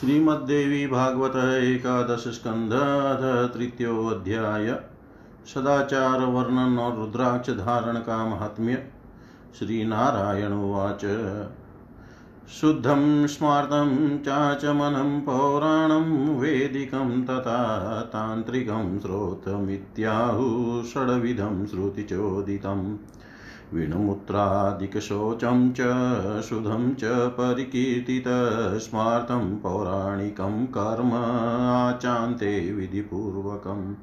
श्रीमद्देवी भागवत एकादश स्कंध तृतीयोध्याय सदाचार वर्णन और रुद्राक्ष धारण का महात्म्य श्री नारायण उवाच। शुद्धं स्मार्तं चाचमनं पौराणं वेदिकं तथा तान्त्रिकं स्रोतमित्याहुः षड्विधं श्रुतिचोदितम्। विणुमुत्रादिकशोचं च शुधं च परिकीर्तितस्मार्तं पौराणिकं, कर्म, आचान्ते विधिपूर्वकम्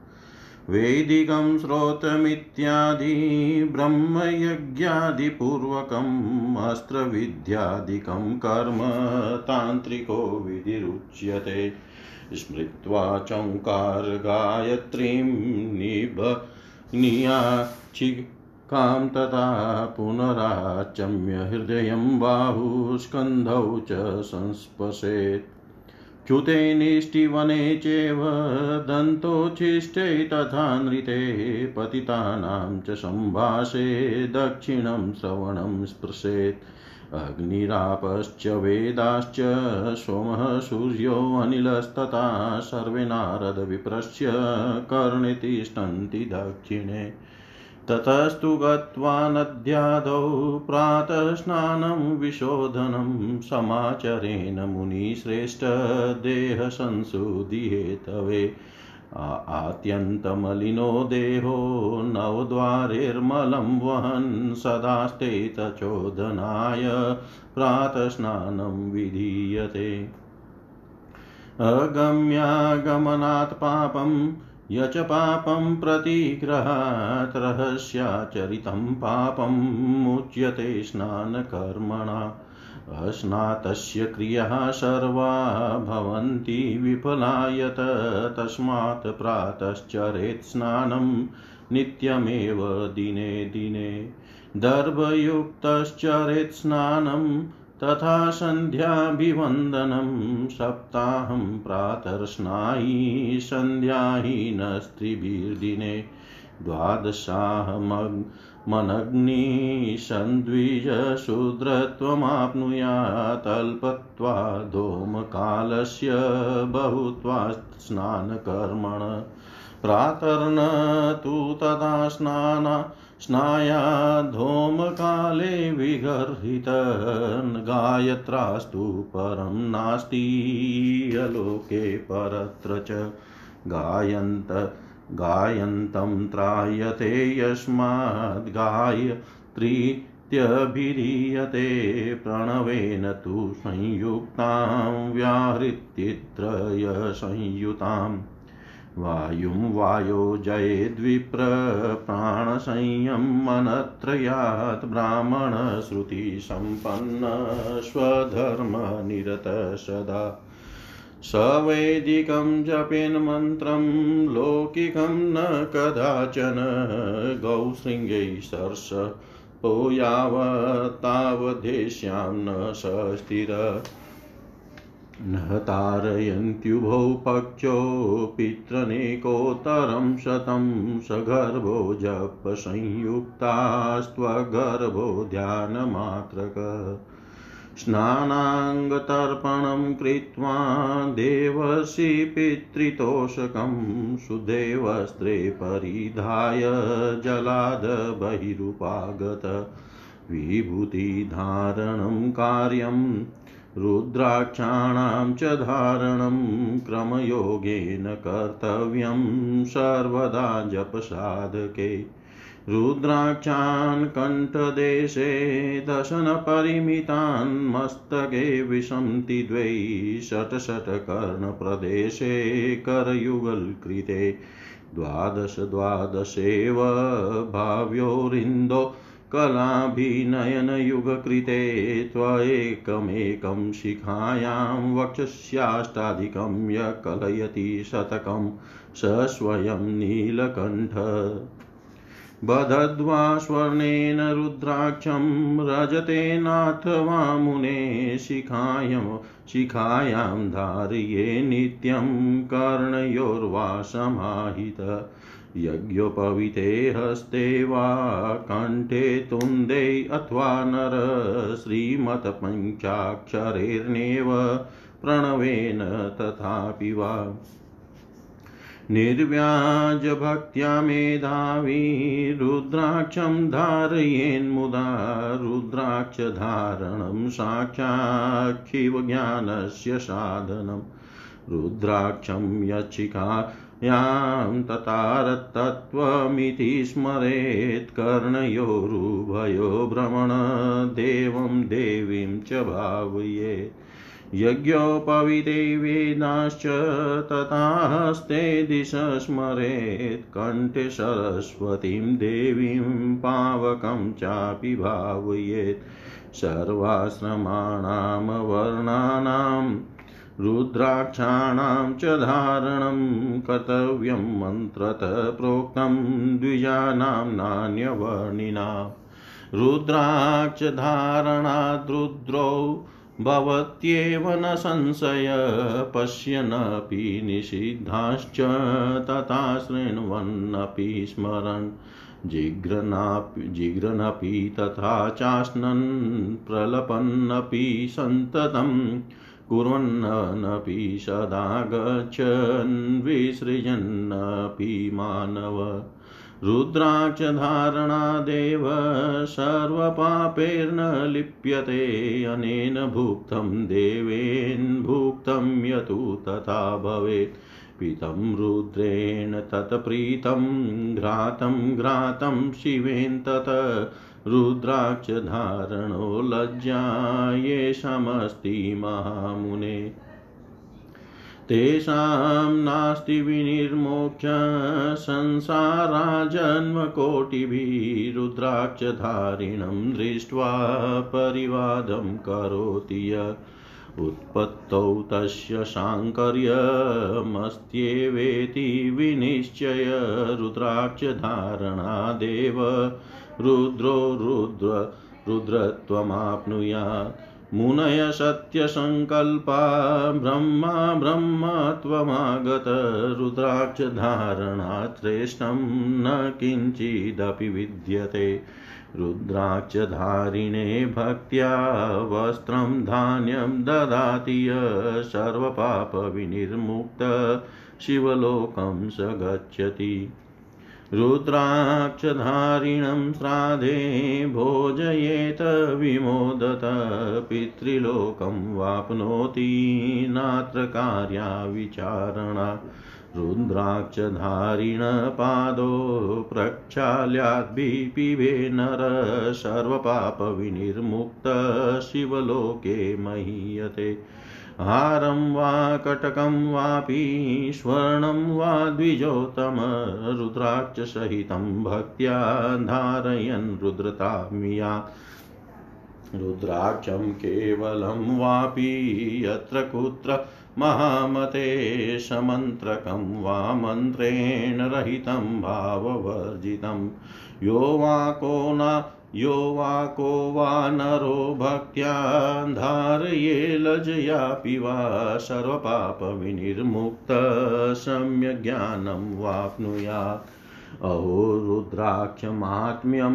वैदिकं श्रोतमित्यादि ब्रह्मयज्ञादिपूर्वकम् अस्त्रविद्यादिकं, कर्म, तान्त्रिको विधिरुच्यते। स्मृत्वा चङ्कारगायत्रीं निभ नियाचि कां तथा पुनराचम्य हृदयं बाहुस्कन्धौ च संस्पशेत् च्युते निष्टिवने चैव दन्तोच्छिष्टे तथा नृते पतितानां च सम्भाषे दक्षिणं श्रवणं स्पृशेत् अग्निरापश्च वेदाश्च सोमः सूर्योऽनिलस्तथा सर्वे नारदविप्रस्य कर्णे दक्षिणे। ततस्तु गत्वा नद्यादौ प्रातः विशोधनं समाचरेण मुनिश्रेष्ठदेहसंशुधिहेतवे। आत्यन्तमलिनो देहो नवद्वारेर्मलं वहन् सदास्ते तचोदनाय प्रातस्नानं विधीयते। अगम्यागमनात् पापम् य च पापं प्रतिग्रहात् रहस्याचरितं पापं मुच्यते स्नानकर्मणा। अस्नातस्य क्रियाः सर्वा भवन्ति विफलायत। तस्मात् प्रातश्चरेत् स्नानं नित्यमेव दिने दिने। दर्भयुक्तश्चरेत् स्नानं तथा सन्ध्याभिवन्दनं सप्ताहं प्रातर्स्नायी सन्ध्याहीनस्त्रिभिर्दिने द्वादशाहमग्निसन्द्विजशूद्रत्वमाप्नुयात् अल्पत्वा धूमकालस्य बहुत्वा स्नानकर्मण प्रातर्न तु तथा स्नाना स्नायाधूमकाले विगर्हित गायत्रास्तु परं नास्ति अलोके परत्र च गायन्त, गायन्तं त्रायते यस्माद्गायत्रीत्यभिधीयते प्रणवेन तु संयुक्तां व्याहृत्यत्रयसंयुताम् वायुं वायो जयेद्विप्र प्राणसंयमनत्रयात् ब्राह्मणश्रुतिसम्पन्न स्वधर्मनिरत सदा। सवैदिकं जपेन मन्त्रं, लौकिकं न कदाचन गौशृङ्गै सर्ष ओ यावत्तावधेश्यां न सस्थिर न तारयन्त्युभौ पक्षो पितृनेकोत्तरं शतं सगर्भो जपसंयुक्तास्त्वगर्भो ध्यानमात्रक स्नानाङ्गतर्पणं कृत्वा देवसि पितृतोषकं सुदेवस्त्रे परिधाय जलाद बहिरुपागत विभूतिधारणं कार्यं रुद्राक्षाणां च धारणं क्रमयोगेन कर्तव्यं सर्वदा जपसाधके। रुद्राक्षान् कण्ठदेशे दशनपरिमितान् मस्तके विशन्ति द्वै षट्षट्कर्णप्रदेशे करयुगलकृते। द्वादश द्वादशेव भाव्योरिन्दो कलाभिनयनयुगकृते त्वैकमेकं शिखायां वक्षस्याष्टाधिकं य कलयति शतकं स स्वयं नीलकण्ठ। बधद्वा स्वर्णेन रुद्राक्षं रजतेनाथवा मुने शिखायं शिखायां धारये नित्यं कर्णयोर्वा समाहित यज्ञोपविते हस्ते वा कण्ठे तुन्दे अथवा नर श्रीमत्पञ्चाक्षरैर्नेव प्रणवेन तथापि वा। निर्व्याजभक्त्या मेधावी रुद्राक्षं धारयेन्मुदा रुद्राक्षधारणं साक्षाक्षिव ज्ञानस्य साधनम् रुद्राक्षं यच्छिखायां ततारतत्त्वमिति स्मरेत् कर्णयोरुभयो भ्रमणदेवं देवीं च भावयेत् यज्ञोपविते वेदाश्च तथास्ते दिश स्मरेत् कण्ठे सरस्वतीं देवीं पावकं चापि भावयेत्। सर्वाश्रमाणां वर्णानां रुद्राक्षाणां च धारणं कर्तव्यं मन्त्रतः प्रोक्तं द्विजानां नान्यवर्णिना। रुद्राक्षधारणाद्रुद्रौ भवत्येव न संशय पश्यन्नपि निषिद्धाश्च तथा शृण्वन्नपि स्मरन्। जिघ्रनापि जिघ्रनपि तथा चाश्नन्, प्रलपन्नपि सन्ततं कुर्वन्नपि सदा गच्छन् विसृजन्नपि मानव। रुद्राक्षधारणादेव सर्वपापैर्न लिप्यते, अनेन भुक्तं देवेन, भुक्तं यतु तथा भवेत्। पीतं रुद्रेण तत्प्रीतं घ्रातं घ्रातं शिवेन रुद्राक्षधारणो लज्जा येषामस्ति महामुने तेषां नास्ति विनिर्मोक्ष संसाराजन्मकोटिभिः रुद्राक्षधारिणं दृष्ट्वा परिवादं करोति य उत्पत्तौ तस्य साङ्कर्यमस्त्येवेति विनिश्चय रुद्राक्षधारणादेव। रुद्रो रुद्र रुद्रत्वमाप्नुयात्। मुनय सत्यसङ्कल्पा ब्रह्मा ब्रह्मत्वमागत रुद्राक्षधारणात् श्रेष्ठं न किञ्चिदपि विद्यते। रुद्राक्षधारिणे भक्त्या वस्त्रं धान्यं ददाति य सर्वपापविनिर्मुक्त। शिवलोकं स गच्छति। रुद्राक्षधारिणं श्राद्धे भोजयेत विमोदत, पितृलोकं वाप्नोति नात्र कार्या विचारणा। रुद्राक्षधारिणपादो प्रक्षाल्याद्भिपिबे नर सर्वपापविनिर्मुक्त शिवलोके महीयते। हारं वा कटकं वापि स्वर्णं वा द्विजोतम रुद्राक्षसहितं भक्त्या धारयन् रुद्रतामिया। रुद्राक्षं केवलं वापि यत्र कुत्र महामते समन्त्रकं वा मन्त्रेण रहितं भाववर्जितं। यो वा को न यो वा को वा नरो भक्त्या धारये लजयापि वा सर्वपापविनिर्मुक्त सम्यग्ज्ञानं वाप्नुयात् अहो रुद्राक्षमात्म्यं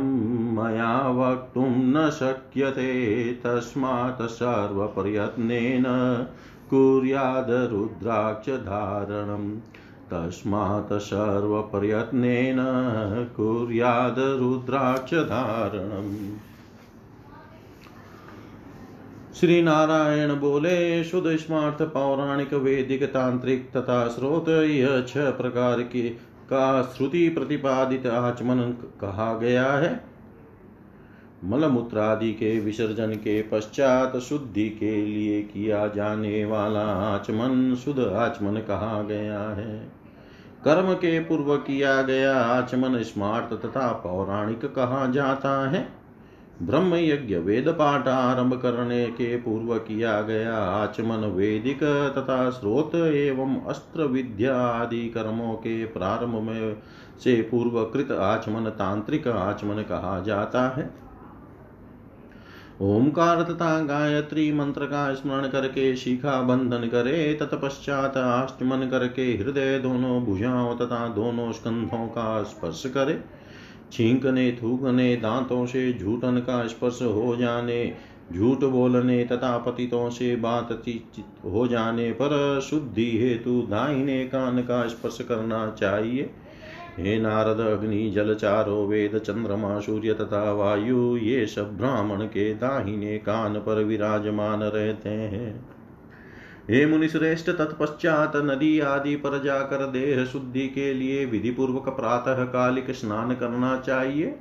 मया वक्तुं न शक्यते, तस्मात् सर्वप्रयत्नेन कुर्याद् रुद्राक्षधारणम्। तस्मात् सर्वप्रयत्नेन कुर्याद् रुद्राक्षधारणम्। श्री नारायण बोले शुद्ध स्मार्थ पौराणिक, वैदिक, तांत्रिक तथा स्रोत यह छह प्रकार के का श्रुति प्रतिपादित आचमन कहा गया है? मलमूत्रादि के विसर्जन के पश्चात शुद्धि के लिए किया जाने वाला आचमन, शुद्ध आचमन कहा गया है। कर्म के पूर्व किया गया आचमन स्मार्ट तथा पौराणिक कहा जाता है? ब्रह्म यज्ञ वेद पाठ आरंभ करने के पूर्व किया गया आचमन वेदिक तथा स्रोत एवं अस्त्र विद्या आदि कर्मों के प्रारंभ में से पूर्वकृत आचमन तांत्रिक आचमन कहा जाता है? ओंकार तथा गायत्री मंत्र का स्मरण करके शिखा बंधन करे, तत्पश्चात आष्टमन करके हृदय दोनों भुजाओं तथा दोनों स्कंधों का स्पर्श करे। छींकने, थूकने, दांतों से झूठन का स्पर्श हो जाने, झूठ बोलने तथा पतितों से बातचीत हो जाने पर शुद्धि हेतु दाहिने कान का स्पर्श करना चाहिए। हे नारद अग्नि जल चारो वेद चंद्रमा सूर्य तथा वायु, ये सब ब्राह्मण के दाहिने कान पर विराजमान रहते हैं। हे मुनिश्रेष्ठ तत्पश्चात नदी आदि पर जाकर देह शुद्धि के लिए विधि पूर्वक प्रातः कालिक स्नान करना चाहिए।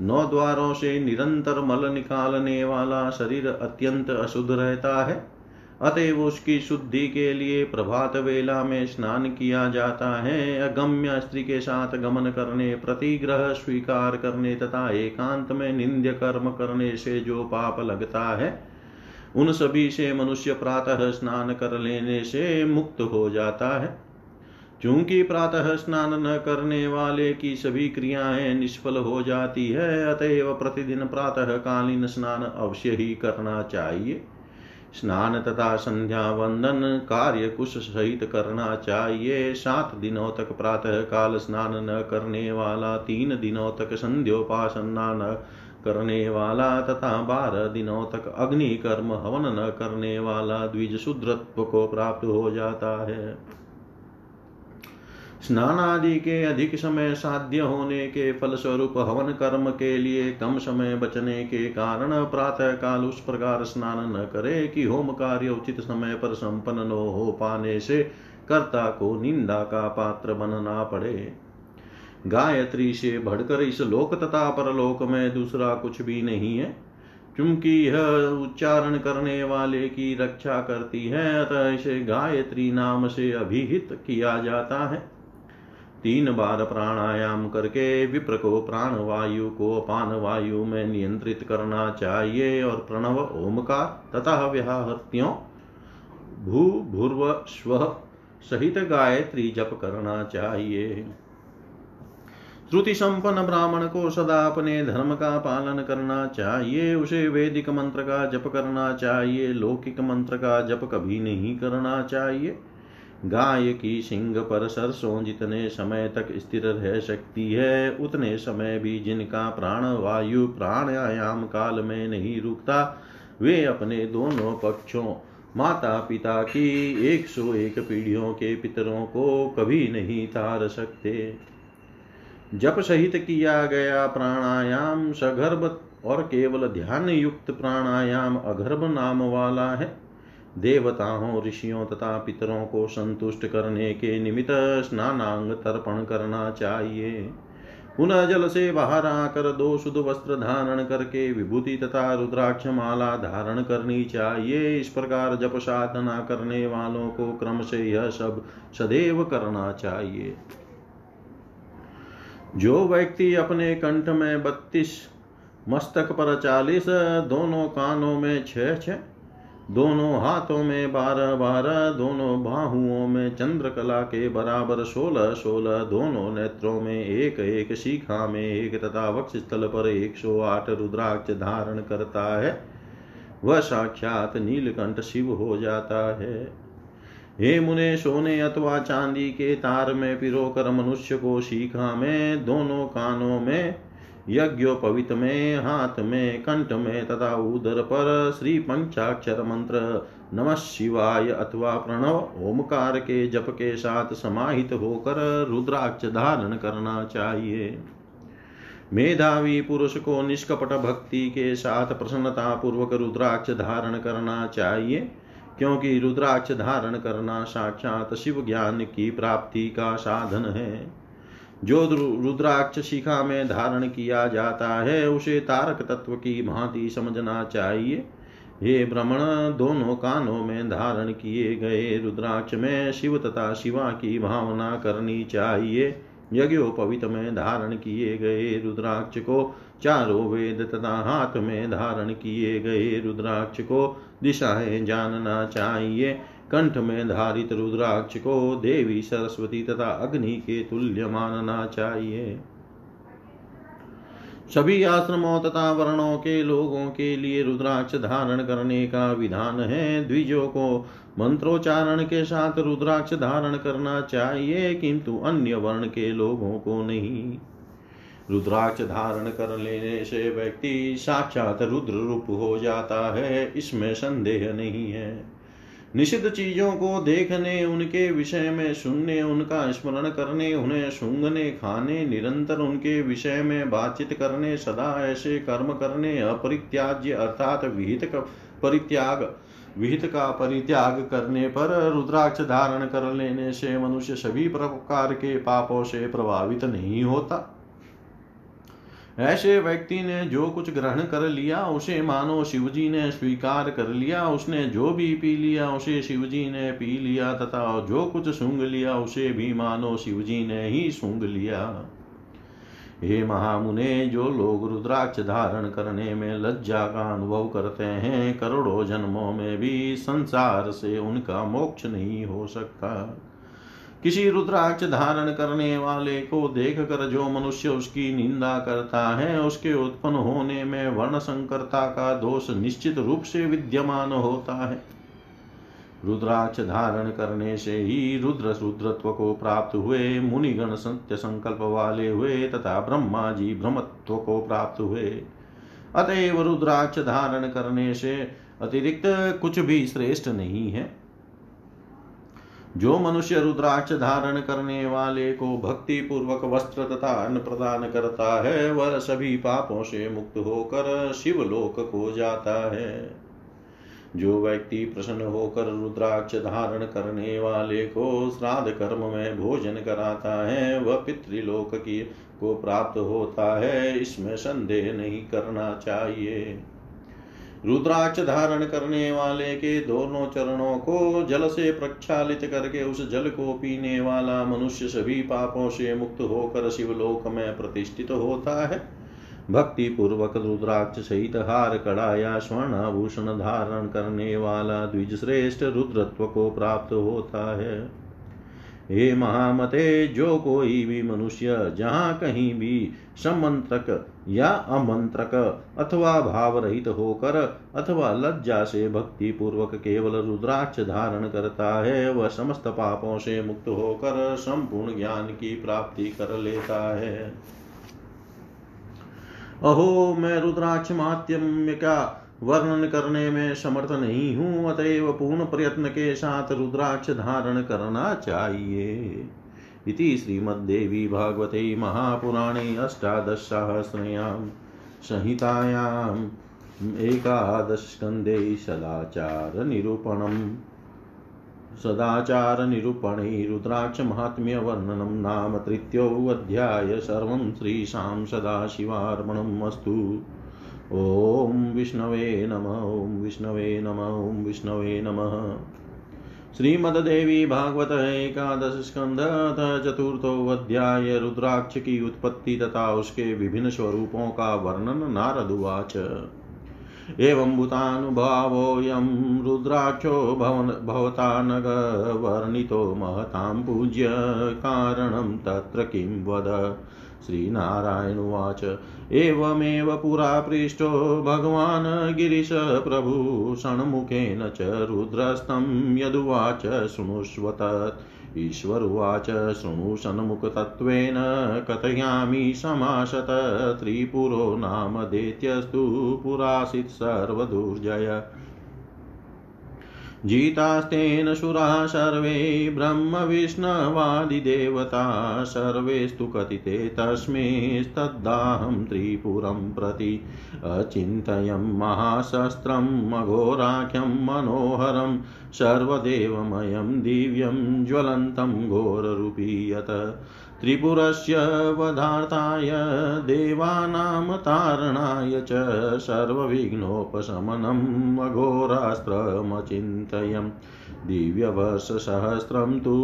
नौ द्वारों से निरंतर मल निकालने वाला शरीर अत्यंत अशुद्ध रहता है। अतएव उसकी शुद्धि के लिए प्रभात वेला में स्नान किया जाता है। अगम्य स्त्री के साथ गमन करने, प्रतिग्रह स्वीकार करने तथा एकांत में निंद्य कर्म करने से जो पाप लगता है, उन सभी से मनुष्य प्रातः स्नान कर लेने से मुक्त हो जाता है। चूँकि प्रातः स्नान न करने वाले की सभी क्रियाएँ निष्फल हो जाती है, अतएव प्रतिदिन प्रातः कालीन स्नान अवश्य ही करना चाहिए। स्नान तथा संध्या वंदन कार्य कुश सहित करना चाहिए। सात दिनों तक प्रातः काल स्नान न करने वाला, तीन दिनों तक संध्योपासना न करने वाला, तथा बारह दिनों तक अग्नि कर्म हवन न करने वाला, द्विज शुद्रत्व को प्राप्त हो जाता है। स्नान आदि के अधिक समय साध्य होने के फलस्वरूप हवन कर्म के लिए कम समय बचने के कारण प्रातः काल उस प्रकार स्नान न करे कि होम कार्य उचित समय पर संपन्न न हो पाने से कर्ता को निंदा का पात्र बनना पड़े। गायत्री से बढ़कर इस लोक तथा परलोक में दूसरा कुछ भी नहीं है। क्योंकि यह उच्चारण करने वाले की रक्षा करती है, अतः इसे गायत्री नाम से अभिहित किया जाता है। तीन बार प्राणायाम करके विप्र को प्राण वायु को अपान वायु में नियंत्रित करना चाहिए और प्रणव ओमकार तथा व्याहत्यों, भू, भूर्व स्व सहित गायत्री जप करना चाहिए। श्रुति संपन्न ब्राह्मण को सदा अपने धर्म का पालन करना चाहिए, उसे वैदिक मंत्र का जप करना चाहिए, लौकिक मंत्र का जप कभी नहीं करना चाहिए। गाय की सिंग पर सरसों जितने समय तक स्थिर रह सकती है, उतने समय भी जिनका प्राण वायु प्राणायाम काल में नहीं रुकता, वे अपने दोनों पक्षों माता पिता की एक सौ एक पीढ़ियों के पितरों को कभी नहीं तार सकते। जप सहित किया गया प्राणायाम सगर्भ और केवल ध्यान युक्त प्राणायाम अगर्भ नाम वाला है। देवताओं ऋषियों तथा पितरों को संतुष्ट करने के निमित्त स्नानांग तर्पण करना चाहिए। पुनः जल से बाहर आकर दो शुद्ध वस्त्र धारण करके विभूति तथा रुद्राक्ष माला धारण करनी चाहिए। इस प्रकार जप साधना करने वालों को क्रम से यह सब सदैव करना चाहिए। जो व्यक्ति अपने कंठ में बत्तीस, मस्तक पर चालीस, दोनों कानों में छह छह दोनों हाथों में बारह बारह, दोनों बाहुओं में चंद्रकला के बराबर सोलह सोलह, दोनों नेत्रों में एक एक, शिखा में एक तथा वक्ष स्थल पर एक सौ आठ रुद्राक्ष धारण करता है। वह साक्षात नीलकंठ शिव हो जाता है। हे मुने सोने अथवा चांदी के तार में पिरोकर मनुष्य को शिखा में, दोनों कानों में यज्ञोपवित में हाथ में कंठ में तथा उदर पर श्री पंचाक्षर मंत्र। नम शिवाय अथवा प्रणव ओमकार के जप के साथ समाहित होकर रुद्राक्ष धारण करना चाहिए। मेधावी पुरुष को निष्कपट भक्ति के साथ प्रसन्नता पूर्वक रुद्राक्ष धारण करना चाहिए, क्योंकि रुद्राक्ष धारण करना साक्षात शिव ज्ञान की प्राप्ति का साधन है। जो रुद्राक्ष शिखा में धारण किया जाता है, उसे तारक तत्व की भांति समझना चाहिए। हे भ्रमण दोनों कानों में धारण किए गए रुद्राक्ष में शिव तथा शिवा की भावना करनी चाहिए। यज्ञोपवित में धारण किए गए रुद्राक्ष को चारों वेद तथा हाथ में धारण किए गए रुद्राक्ष को दिशाएँ जानना चाहिए। कंठ में धारित रुद्राक्ष को देवी सरस्वती तथा अग्नि के तुल्य मानना चाहिए। सभी आश्रमों तथा वर्णों के लोगों के लिए रुद्राक्ष धारण करने का विधान है। द्विजों को मंत्रोच्चारण के साथ रुद्राक्ष धारण करना चाहिए, किंतु अन्य वर्ण के लोगों को नहीं। रुद्राक्ष धारण कर लेने से व्यक्ति साक्षात रुद्र रूप हो जाता है, इसमें संदेह नहीं है। निषिद्ध चीज़ों को देखने, उनके विषय में सुनने, उनका स्मरण करने, उन्हें सूंघने, खाने, निरंतर उनके विषय में बातचीत करने, सदा ऐसे कर्म करने, अपरित्याज्य अर्थात विहित परित्याग, विहित का परित्याग करने पर रुद्राक्ष धारण कर लेने से मनुष्य सभी प्रकार के पापों से प्रभावित नहीं होता। ऐसे व्यक्ति ने जो कुछ ग्रहण कर लिया, उसे मानो शिवजी ने स्वीकार कर लिया, उसने जो भी पी लिया, उसे शिवजी ने पी लिया, तथा जो कुछ सूंघ लिया, उसे भी मानो शिवजी ने ही सूंघ लिया। हे महामुने, जो लोग रुद्राक्ष धारण करने में लज्जा का अनुभव करते हैं, करोड़ों जन्मों में भी संसार से उनका मोक्ष नहीं हो सकता। किसी रुद्राक्ष धारण करने वाले को देख कर जो मनुष्य उसकी निंदा करता है, उसके उत्पन्न होने में वर्ण संकरता का दोष निश्चित रूप से विद्यमान होता है। रुद्राक्ष धारण करने से ही रुद्र रुद्रत्व को प्राप्त हुए, मुनिगण सत्य संकल्प वाले हुए तथा ब्रह्मा जी ब्रह्मत्व को प्राप्त हुए। अतएव रुद्राक्ष धारण करने से अतिरिक्त कुछ भी श्रेष्ठ नहीं है। जो मनुष्य रुद्राक्ष धारण करने वाले को भक्ति पूर्वक वस्त्र तथा अन्न प्रदान करता है, वह सभी पापों से मुक्त होकर शिवलोक को जाता है। जो व्यक्ति प्रसन्न होकर रुद्राक्ष धारण करने वाले को श्राद्ध कर्म में भोजन कराता है, वह पितृलोक की को प्राप्त होता है, इसमें संदेह नहीं करना चाहिए। रुद्राक्ष धारण करने वाले के दोनों चरणों को जल से प्रक्षालित करके उस जल को पीने वाला मनुष्य सभी पापों से मुक्त होकर शिवलोक में प्रतिष्ठित होता है। भक्ति पूर्वक रुद्राक्ष सहित हार कड़ा या स्वर्ण आभूषण धारण करने वाला द्विज श्रेष्ठ रुद्रत्व को प्राप्त होता है। हे महामते, जो कोई भी मनुष्य जहाँ कहीं भी समंत्रक या अमंत्रक, अथवा भाव रहित होकर, अथवा लज्जा से भक्ति पूर्वक केवल रुद्राक्ष धारण करता है, वह समस्त पापों से मुक्त होकर संपूर्ण ज्ञान की प्राप्ति कर लेता है। अहो, मैं रुद्राक्ष मात्यम्य का वर्णन करने में समर्थ नहीं हूँ, अतएव पूर्ण प्रयत्न के साथ रुद्राक्ष धारण करना चाहिए। इति श्रीमद्देवी भागवते महापुराणे अष्टादशसहस्रयां संहितायाम् एकादशस्कन्धे सदाचारनिरूपणम् सदाचारनिरूपणे रुद्राक्षमाहात्म्यवर्णनं नाम तृतीयोऽध्याय सर्वं श्रीशां सदाशिवार्पणम् अस्तु। ॐ विष्णवे नम, ॐ विष्णवे नम, ॐ विष्णवे नमः। श्रीमद्देवी भागवत एकादश स्कंध चतुर्थोऽध्याय रुद्राक्ष की उत्पत्ति तथा उसके विभिन्न स्वरूपों का वर्णन नारद उवाच। एवं भूतानुभावोऽयं रुद्राक्षो भवन भवता नग वर्णितो महतां पूज्य कारणं तत्र किं वद? श्रीनारायणुवाच एवमेव पुरा पृष्टो भगवान् गिरिशप्रभु षण्मुखेन च रुद्रस्तं यदुवाच शृणुष्व तत् ईश्वरुवाच शृणु सन्मुखतत्त्वेन कथयामि समाशत। त्रिपुरो नाम दैत्यस्तु पुरासीत् सर्वदुर्जय। जितास्तेन सुराः सर्वे ब्रह्मविष्णवादिदेवता सर्वेस्तु कथिते तस्मिस्तद्दाहं त्रिपुरं प्रति अचिन्तयं महाशस्त्रम् अघोराख्यं मनोहरं सर्वदेवमयं दिव्यं ज्वलन्तं घोररूपीयत त्रिपुरस्य वधार्थाय देवानां तारणाय च सर्वविघ्नोपशमनम् अघोरास्त्रमचिन्तयम् दिव्यवर्षसहस्रं तु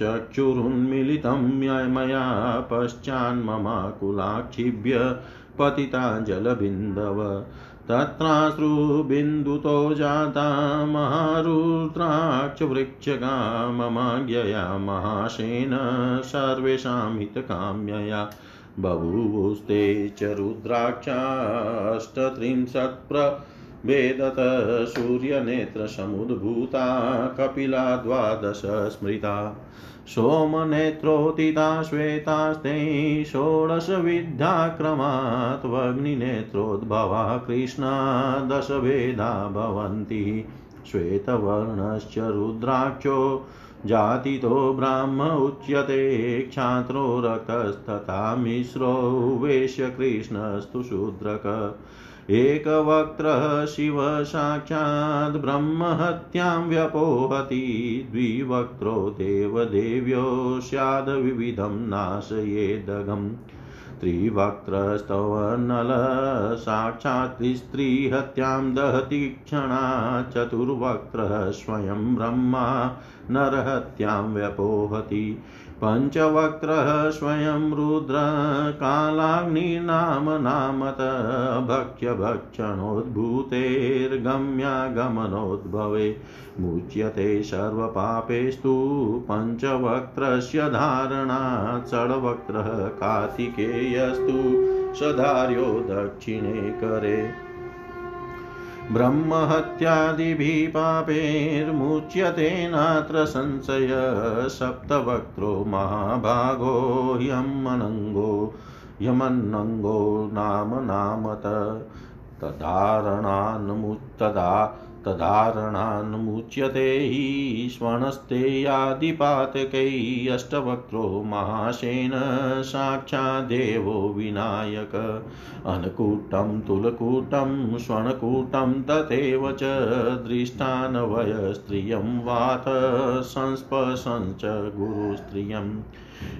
चक्षुरुन्मिलितं मया पश्चान्ममाकुलाक्षिभ्य पतिता तत्राश्रुबिन्दुतो जाता महारुद्राक्षवृक्षगा ममाज्ञया महाशेन सर्वेषां हितकाम्यया। बभूवुस्ते च रुद्राक्षाष्टत्रिंशत्प्र वेदत सूर्यनेत्रसमुद्भूता कपिला, द्वादश स्मृता। सोमनेत्रोदिता श्वेतास्ते षोडशविद्याक्रमात् वग्निनेत्रोद्भवा, कृष्णा, दशभेदा भवन्ति। श्वेतवर्णश्च रुद्राक्षो, जातितो ब्राह्म उच्यते, क्षात्रो रक्तस्तथा मिश्रो वेश्यकृष्णस्तु शूद्रक। एकवक्त्रः शिव साक्षात् ब्रह्महत्यां व्यपोहति, द्विवक्त्रो देवदेव्यो स्याद्विविधं नाशयेदगम् त्रिवक्त्रस्तवनल साक्षात् स्त्रीहत्यां दहति क्षणा, चतुर्वक्त्रः स्वयं ब्रह्मा नरहत्यां व्यपोहति। पञ्चवक्त्रः स्वयं रुद्र कालाग्निनाम नामत भक्ष्यभक्षणोद्भूतेर्गम्यागमनोद्भवे। मुच्यते सर्वपापेस्तु पञ्चवक्त्रस्य धारणात् षड्वक्त्रः कार्तिकेयस्तु सधार्यो दक्षिणे करे। ब्रह्महत्यादिभिः पापैर्मुच्यते नात्र संशय सप्तवक्त्रो महाभागो यमनङ्गो यमन्नङ्गो नाम नामत तदारणान्मुत्तदा तदारणान्मुच्यते हि स्वणस्तेयादिपातकै अष्टवक्त्रो महाशेन साक्षादेवो विनायक। अन्नकूटं तुलकूटं स्वर्णकूटं तथैव च दृष्टान्वयस्त्रियं वात संस्पशञ्च गुरुस्त्रियम्।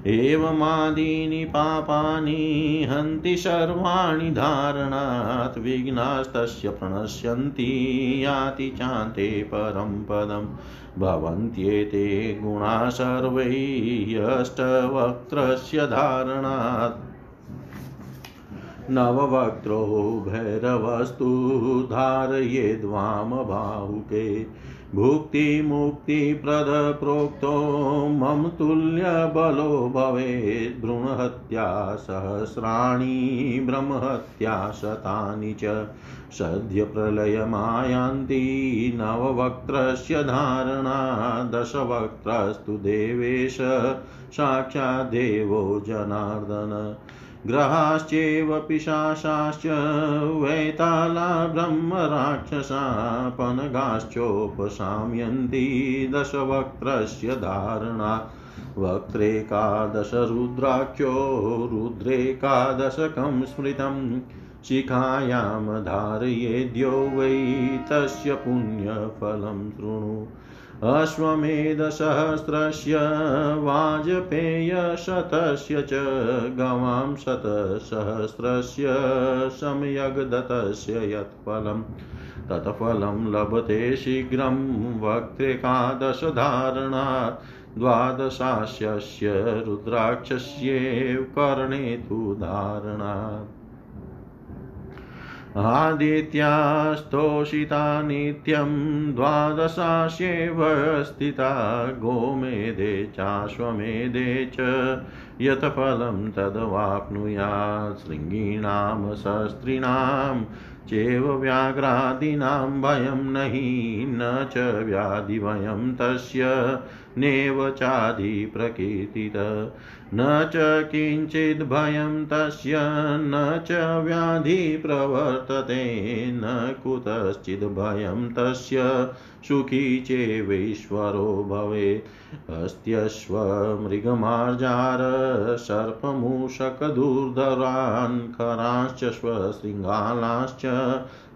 एवमादीनि पापानि हन्ति सर्वाणि धारणात् विघ्नास्तस्य प्रणश्यन्ति याति चान्ते परं पदम् भवन्त्येते गुणा सर्वैः धारणात्। नववक्त्रो भैरवस्तु धारयेद्वामबाहुके भुक्तिमुक्तिप्रदप्रोक्तो मम तुल्यबलो भवेत् भ्रूणहत्या सहस्राणि ब्रह्महत्या शतानि च सद्यप्रलयमायान्ति नववक्त्रस्य धारणा दशवक्त्रस्तु देवेश साक्षादेवो जनार्दन ग्रहाश्चैव पिशाशाश्च वैताला ब्रह्मराक्षसा पनगाश्चोपशाम्यन्ति दशवक्त्रस्य धारणा। वक्त्रेकादशरुद्राख्यो रुद्रेकादशकं स्मृतं शिखायां धारयेद्यो वै तस्य पुण्यफलं शृणु। अश्वमेधसहस्रस्य वाजपेयशतस्य च गवां शतसहस्रस्य सम्यग्दत्तस्य यत्फलं तत्फलं लभते शीघ्रं वक्त्रेकादशधारणात्। द्वादशास्यस्य रुद्राक्षस्येव कर्णे तु धारणात्। आदित्यास्तोषिता नित्यं द्वादशास्येव स्थिता गोमेधे चाश्वमेधे च यत् फलं तद्वाप्नुयात् शृङ्गीणां शस्त्रीणां चेव व्याघ्रादीनां भयं नहि न च व्याधिभयं तस्य नेव चाधिप्रकीर्तित न च किञ्चिद्भयं तस्य, न च व्याधि प्रवर्तते, न कुतश्चिद्भयं तस्य। सुखी चेवेश्वरो भवेत्। अस्त्यश्वमृगमार्जार सर्पमूषकदुर्धरान् खराश्च श्वशृङ्गालाश्च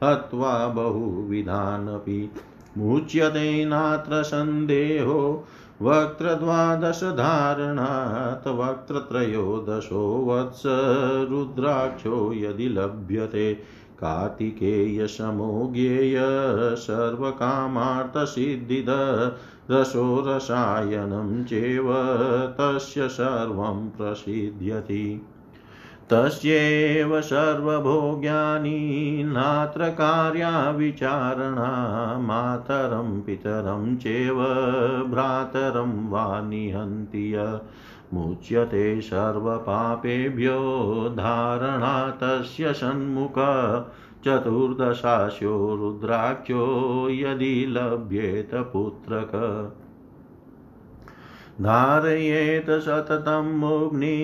हत्वा बहुविधानपि। मुच्यते नात्र सन्देहो वक्त्रद्वादशधारणात् वक्त्रत्रयोदशो वत्स रुद्राक्षो यदि लभ्यते कार्तिकेयशमो ज्ञेय सर्वकामार्थसिद्धिद रसो रसायनं चेव तस्य सर्वं प्रसिद्ध्यति। तस्यैव सर्वभोग्यानि नात्र कार्याविचारणा मातरं पितरं चैव भ्रातरं वा निहन्ति मुच्यते सर्वपापेभ्यो धारणा तस्य सन्मुख चतुर्दशास्यो रुद्राक्षो यदि लभ्येत पुत्रक। धारयेत सततं मुग्नि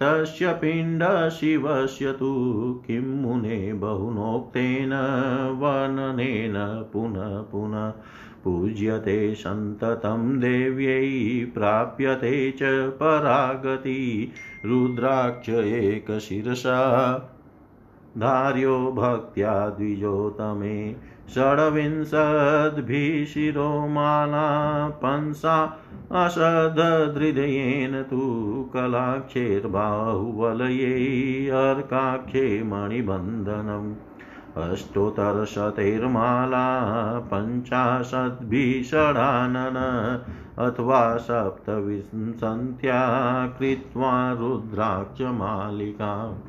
तस्य पिण्डशिवस्य तु किं मुने बहुनोक्तेन वर्णनेन पुनः पुनः पूज्यते सन्ततं देव्यै प्राप्यते च परागति रुद्राक्ष एकशिरसा धार्यो भक्त्या द्विजोतमे षड्विंशद्भिः शिरोमाला पंसा असदहृदयेन तु कलाक्षेर्बाहुवलये अर्काख्ये मणिबन्धनम् अष्टोत्तरशतैर्माला पञ्चाशद्भिषडानन अथवा सप्तविंशन्त्या कृत्वा रुद्राक्षमालिका।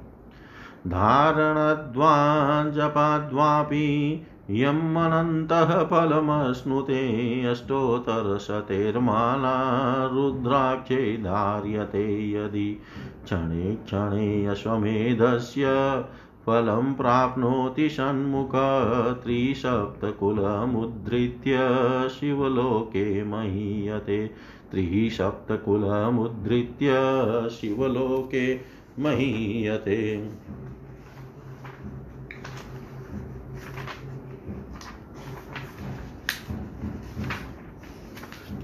धारणद्वाजपाद्वापि यम् अनन्तः फलमश्नुते अष्टोत्तरशतैर्माला रुद्राक्षे धार्यते यदि क्षणे क्षणे अश्वमेधस्य फलं प्राप्नोति षण्मुख त्रिसप्तकुलमुद्धृत्य शिवलोके महीयते त्रिसप्तकुलमुद्धृत्य शिवलोके महीयते।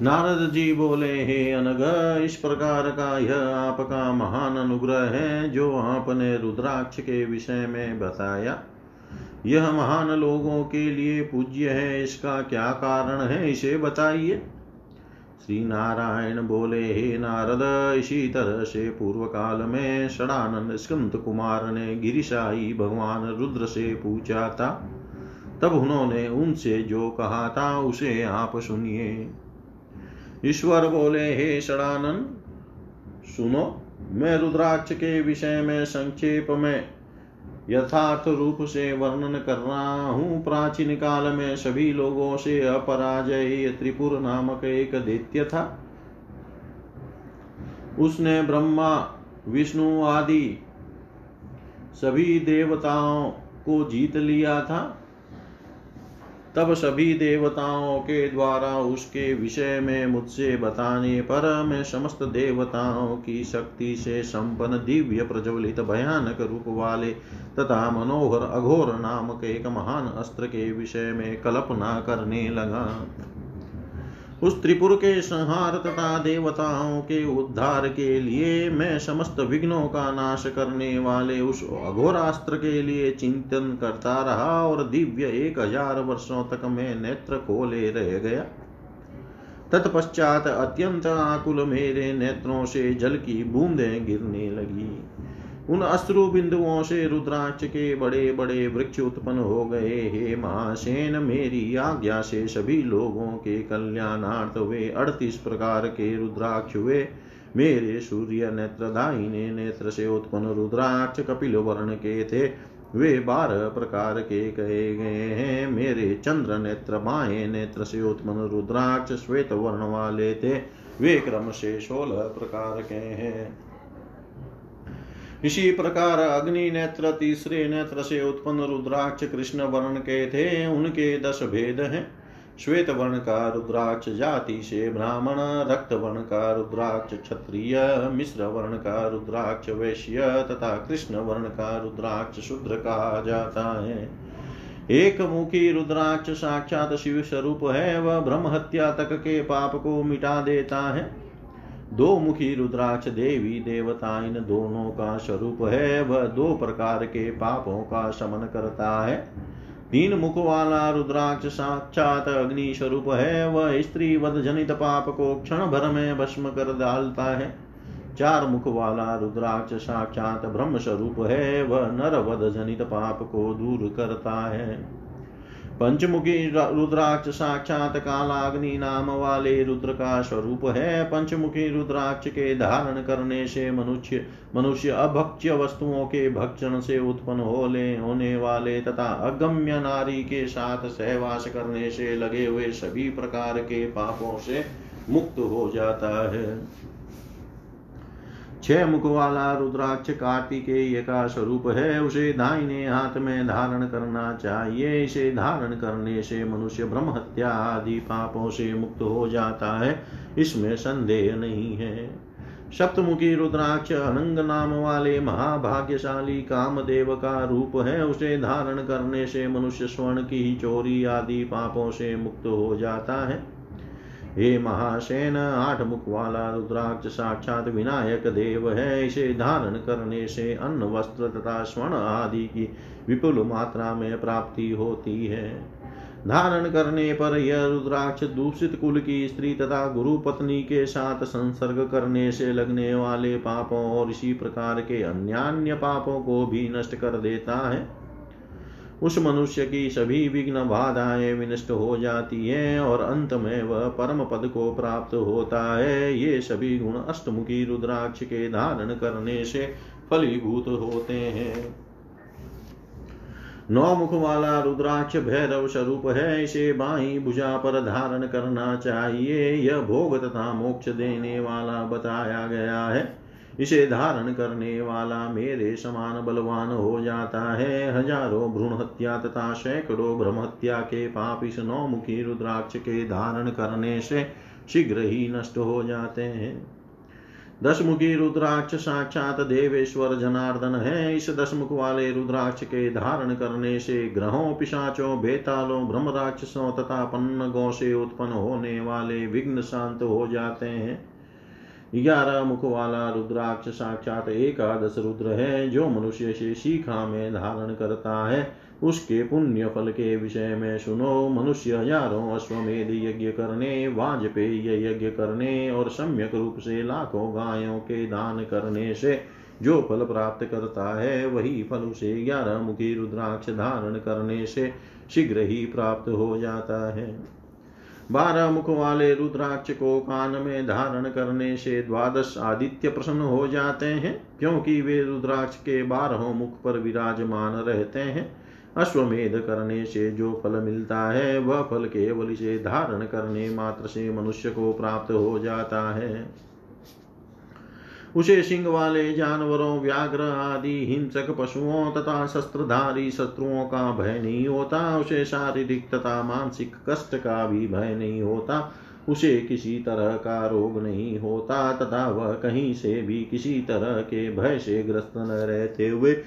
नारद जी बोले, हे अनग, इस प्रकार का यह आपका महान अनुग्रह है जो आपने रुद्राक्ष के विषय में बताया। यह महान लोगों के लिए पूज्य है, इसका क्या कारण है, इसे बताइए। श्री नारायण बोले, हे नारद, इसी तरह से पूर्व काल में षडानंद स्कंद कुमार ने गिरिशाई भगवान रुद्र से पूछा था। तब उन्होंने उनसे जो कहा था, उसे आप सुनिए। ईश्वर बोले, हे षडानंद सुनो, मैं रुद्राक्ष के विषय में संक्षेप में यथार्थ रूप से वर्णन कर रहा हूँ। प्राचीन काल में सभी लोगों से अपराजय त्रिपुर नामक एक दैत्य था। उसने ब्रह्मा, विष्णु आदि सभी देवताओं को जीत लिया था। तब सभी देवताओं के द्वारा उसके विषय में मुझसे बताने पर मैं समस्त देवताओं की शक्ति से संपन्न दिव्य प्रज्वलित भयानक रूप वाले तथा मनोहर अघोर नामक एक महान अस्त्र के विषय में कल्पना करने लगा। उस त्रिपुर के संहार तथा देवताओं के उद्धार के लिए मैं समस्त विघ्नों का नाश करने वाले उस अघोरास्त्र के लिए चिंतन करता रहा और दिव्य एक हज़ार वर्षों तक मैं नेत्र खोले रह गया। तत्पश्चात अत्यंत आकुल मेरे नेत्रों से जल की बूंदें गिरने लगी। उन अश्रु बिंदुओं से रुद्राक्ष के बड़े बड़े वृक्ष उत्पन्न हो गए। हे महासेन, मेरी आज्ञा से सभी लोगों के कल्याणार्थ वे अड़तीस प्रकार के रुद्राक्ष हुए। मेरे सूर्य नेत्र दाहिने नेत्र से उत्पन्न रुद्राक्ष, कपिल वर्ण के थे। वे बारह प्रकार के कहे गए हैं। मेरे चंद्र नेत्र बाएँ नेत्र से उत्पन्न रुद्राक्ष, श्वेत वर्ण वाले थे। वे क्रम से सोलह प्रकार के हैं। इसी प्रकार अग्नि नेत्र, तीसरे नेत्र से उत्पन्न रुद्राक्ष कृष्ण वर्ण के थे, उनके दस भेद हैं। श्वेत वर्ण का रुद्राक्ष, जाति से ब्राह्मण, रक्त वर्ण का रुद्राक्ष, क्षत्रिय, मिश्र वर्ण का रुद्राक्ष, वैश्य तथा कृष्ण वर्ण का रुद्राक्ष शूद्र कहा जाता है। एक मुखी रुद्राक्ष साक्षात शिव स्वरूप है, वह ब्रह्म हत्या तक के पाप को मिटा देता है। दो मुखी रुद्राक्ष देवी देवता इन दोनों का स्वरूप है, वह दो प्रकार के पापों का शमन करता है। तीन मुख वाला रुद्राक्ष साक्षात अग्नि स्वरूप है, वह स्त्री वध जनित पाप को क्षण भर में भस्म कर डालता है। चार मुख वाला रुद्राक्ष साक्षात ब्रह्म स्वरूप है, वह नर वध जनित पाप को दूर करता है। पंचमुखी रुद्राक्ष साक्षात कालाग्नि नाम वाले रुद्र का स्वरूप है। पंचमुखी रुद्राक्ष के धारण करने से मनुष्य मनुष्य अभक्ष्य वस्तुओं के भक्षण से उत्पन्न होले, होने वाले तथा अगम्य नारी के साथ सहवास करने से लगे हुए सभी प्रकार के पापों से मुक्त हो जाता है। छह मुख वाला रुद्राक्ष कार्तिकेय का स्वरूप है, उसे दाहिने हाथ में धारण करना चाहिए। इसे धारण करने से मनुष्य ब्रह्म हत्या आदि पापों से मुक्त हो जाता है। इसमें संदेह नहीं है। सप्तमुखी रुद्राक्ष अनंग नाम वाले महाभाग्यशाली कामदेव का रूप है। उसे धारण करने से मनुष्य स्वर्ण की चोरी आदि पापों से मुक्त हो जाता है। हे महासेन, आठ मुख वाला रुद्राक्ष साक्षात विनायक देव है। इसे धारण करने से अन्न, वस्त्र तथा स्वर्ण आदि की विपुल मात्रा में प्राप्ति होती है। धारण करने पर यह रुद्राक्ष दूषित कुल की स्त्री तथा गुरु पत्नी के साथ संसर्ग करने से लगने वाले पापों और इसी प्रकार के अन्य पापों को भी नष्ट कर देता है। उस मनुष्य की सभी विघ्न बाधाएँ विनष्ट हो जाती हैं और अंत में वह परम पद को प्राप्त होता है। ये सभी गुण अष्टमुखी रुद्राक्ष के धारण करने से फलीभूत होते हैं। नौ मुख वाला रुद्राक्ष भैरव स्वरूप है, इसे बाई भुजा पर धारण करना चाहिए। यह भोग तथा मोक्ष देने वाला बताया गया है। इसे धारण करने वाला मेरे समान बलवान हो जाता है। हज़ारों भ्रूण हत्या तथा सैकड़ों भ्रम हत्या के पाप इस नौमुखी रुद्राक्ष के धारण करने से शीघ्र ही नष्ट हो जाते हैं। दशमुखी रुद्राक्ष साक्षात देवेश्वर जनार्दन है। इस दशमुख वाले रुद्राक्ष के धारण करने से ग्रहों, पिशाचों, बेतालों ब्रह्म राक्षसों तथा पन्न गौ से उत्पन्न होने वाले विघ्न शांत हो जाते हैं। ग्यारह मुख वाला रुद्राक्ष साक्षात एकादश रुद्र है, जो मनुष्य से शिखा में धारण करता है। उसके पुण्य फल के विषय में सुनो, मनुष्य हज़ारों अश्वमेध यज्ञ करने, वाजपेय यज्ञ करने और सम्यक रूप से लाखों गायों के दान करने से जो फल प्राप्त करता है, वही फल उसे ग्यारह मुखी रुद्राक्ष धारण करने से शीघ्र ही प्राप्त हो जाता है। बारह मुख वाले रुद्राक्ष को कान में धारण करने से द्वादश आदित्य प्रसन्न हो जाते हैं, क्योंकि वे रुद्राक्ष के बारहों मुख पर विराजमान रहते हैं। अश्वमेध करने से जो फल मिलता है, वह फल केवल इसे धारण करने मात्र से मनुष्य को प्राप्त हो जाता है। उसे सिंह वाले जानवरों, व्याघ्र आदि, हिंसक पशुओं तथा शस्त्रधारी शत्रुओं का भय नहीं होता। उसे शारीरिक तथा मानसिक कष्ट का भी भय नहीं होता। उसे किसी तरह का रोग नहीं होता तथा वह कहीं से भी किसी तरह के भय से ग्रस्त न रहते हुए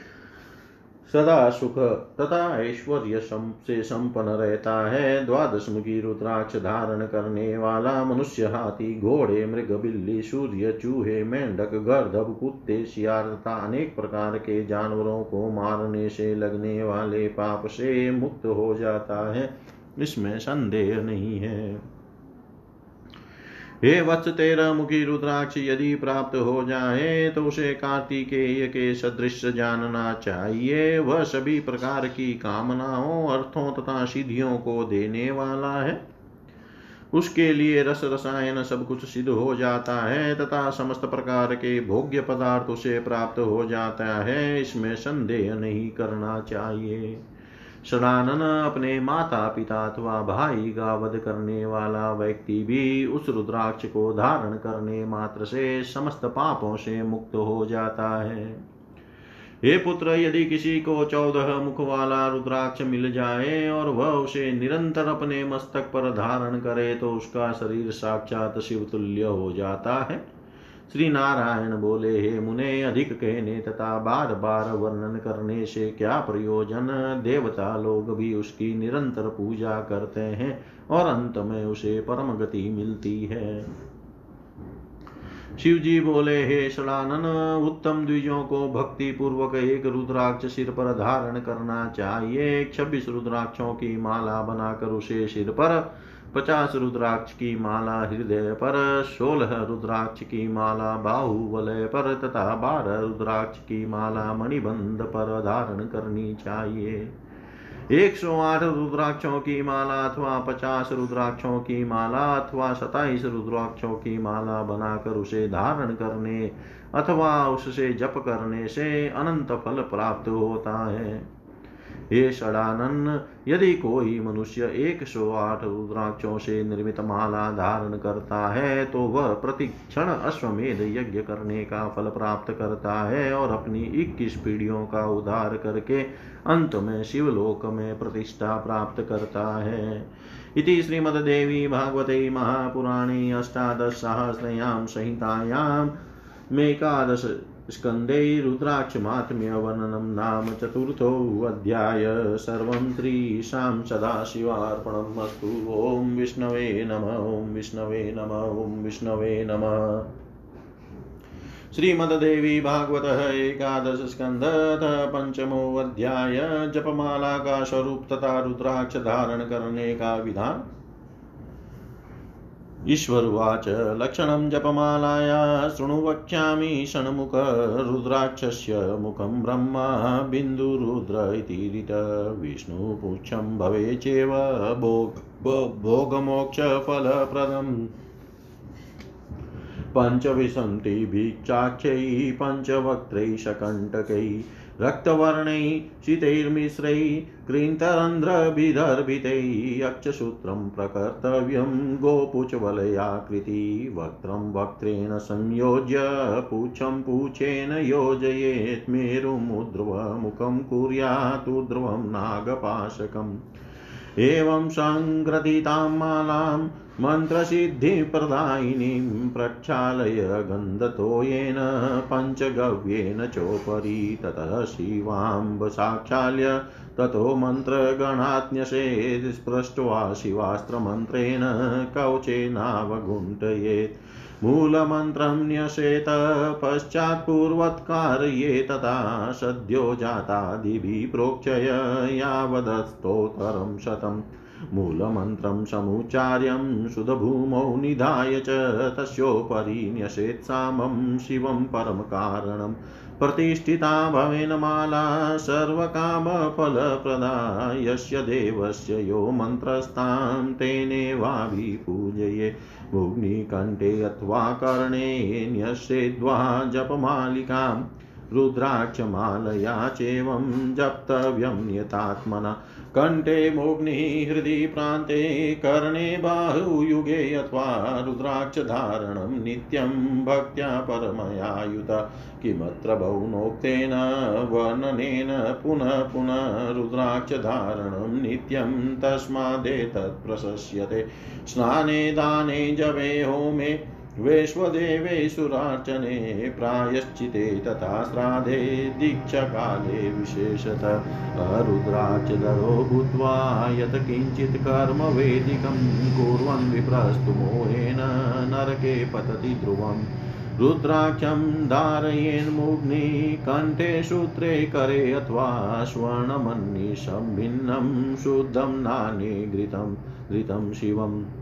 सदा सुख तथा ऐश्वर्य से संपन्न रहता है। द्वादश मुखी रुद्राक्ष धारण करने वाला मनुष्य हाथी, घोड़े, मृग, बिल्ली, सूर्य, चूहे, मेंढक, गर्दभ, कुत्ते शियार तथा अनेक प्रकार के जानवरों को मारने से लगने वाले पाप से मुक्त हो जाता है। इसमें संदेह नहीं है। हे वत्स तेरह मुखी रुद्राक्ष, यदि प्राप्त हो जाए तो उसे कार्तिकेय के सदृश जानना चाहिए। वह सभी प्रकार की कामनाओं, अर्थों तथा सिद्धियों को देने वाला है। उसके लिए रस रसायन सब कुछ सिद्ध हो जाता है, तथा समस्त प्रकार के भोग्य पदार्थ उसे प्राप्त हो जाता है। इसमें संदेह नहीं करना चाहिए। सदानन अपने माता पिता अथवा भाई का वध करने वाला व्यक्ति भी उस रुद्राक्ष को धारण करने मात्र से समस्त पापों से मुक्त हो जाता है। हे पुत्र, यदि किसी को चौदह मुख वाला रुद्राक्ष मिल जाए और वह उसे निरंतर अपने मस्तक पर धारण करे तो उसका शरीर साक्षात शिव तुल्य हो जाता है। श्री नारायण बोले, हे मुने, अधिक कहने तथा बार बार वर्णन करने से क्या प्रयोजन? देवता लोग भी उसकी निरंतर पूजा करते हैं और अंत में उसे परम गति मिलती है। शिव जी बोले, हे सड़ानन उत्तम द्विजों को भक्ति पूर्वक एक रुद्राक्ष सिर पर धारण करना चाहिए। छब्बीस रुद्राक्षों की माला बनाकर उसे सिर पर पचास रुद्राक्ष की माला हृदय पर, सोलह रुद्राक्ष की माला बाहुवलय पर, तथा बारह रुद्राक्ष की माला मणिबंध पर धारण करनी चाहिए। एक सौ आठ रुद्राक्षों की माला अथवा पचास रुद्राक्षों की माला अथवा सताइस रुद्राक्षों की माला बनाकर उसे धारण करने अथवा उससे जप करने से अनंत फल प्राप्त होता है। हे षडानन यदि कोई मनुष्य एक सौ आठ रुद्राक्षों से निर्मित माला धारण करता है तो वह प्रतिक्षण अश्वमेध यज्ञ करने का फल प्राप्त करता है और अपनी इक्कीस पीढ़ियों का उद्धार करके अंत में शिवलोक में प्रतिष्ठा प्राप्त करता है। इति श्रीमद्देवी भागवते महापुराणे अष्टादशसहस्रयां संहितायां मेकादश स्कन्धे रुद्राक्षमात्म्यवर्णनं नाम चतुर्थोऽध्याय सर्वं त्रीशां सदाशिवार्पणम् अस्तु। ॐ विष्णवे नम, ॐ विष्णवे नम, ॐ विष्णवे नमः। श्रीमद्देवी भागवत एकादश स्कंध पंचमोऽध्याय जपमाला का स्वरूप तथा रुद्राक्ष धारण करने का विधान ईश्वरुवाच लक्षणं जपमालाया शृणु वक्ष्यामि षण्मुख रुद्राक्षस्य मुखं ब्रह्मा बिन्दुरुद्र इति ऋत विष्णुपुच्छं भवे चेव भोग भोगमोक्षफलप्रदम्। पञ्चविंशतिभिक्षाख्यै पञ्चवक्त्रै शकण्टकै रक्तवर्णैः शितैर्मिश्रैः कृन्तरन्ध्रभिदर्भितैः अक्षसूत्रं प्रकर्तव्यं गोपुचवलयाकृति वक्त्रं वक्त्रेण संयोज्य पुच्छं पुच्छेन योजयेत् मेरुमुद्ध्रुवमुखं कुर्यात् नागपाशकम् एवं सङ्ग्रथितां मालां मन्त्रसिद्धिप्रदायिनीं प्रक्षालय गन्धतोयेन पञ्चगव्येन चोपरि, ततः शिवाम्ब साक्षाल्य, ततो मन्त्रगणात्न्यसेत् स्पृष्ट्वा शिवास्त्रमन्त्रेण कवचेनावगुण्ठयेत्। मूलमन्त्रं न्यसेत, पश्चात् पूर्वत्कारये तथा सद्यो जातादिभिः प्रोक्षय यावदस्तोत्तरं शतम्। मूलमन्त्रं समुच्चार्यं शुद्धभूमौ निधाय च तस्योपरि न्यसेत् सामं शिवं परमकारणम् प्रतिष्ठिता भवेन माला सर्वकामफलप्रदा यस्य देवस्य यो मन्त्रस्तां तेनेवाभिपूजये भुग्निकण्ठे अथवा कर्णे न्यस्येद्वा जपमालिकाम् रुद्राक्षमालया चेवं जप्तव्यं नियतात्मना कण्ठे मोग्निः, हृदि प्रान्ते, कर्णे बाहुयुगे अथवा रुद्राक्षधारणं नित्यं भक्त्या परमयायुत। किमत्र बहुनोक्तेन वर्णनेन पुनः पुनः रुद्राक्षधारणं नित्यं तस्मादेतत् प्रशस्यते। स्नाने दाने जवे होमे वैश्वदेवेशुरार्चने प्रायश्चिते तथा श्राद्धे दीक्षकाले विशेषत। रुद्राचदरो भूत्वा यत् किञ्चित् कर्म वेदिकं कुर्वन् विप्रस्तु मोहेन नरके पतति ध्रुवम्। रुद्राक्षं धारयेन्मुग्नि कण्ठे सूत्रे करे अथवा स्वर्णमन्निशं भिन्नं शुद्धं नान्ये घृतं घृतं शिवम्।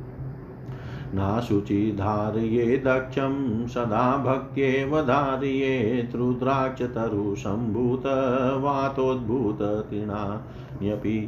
नाशुचिधारये दक्षं सदा भक्त्येव धारयेत् रुद्राक्षतरुसम्भूतवातोद्भूततृणान्यपि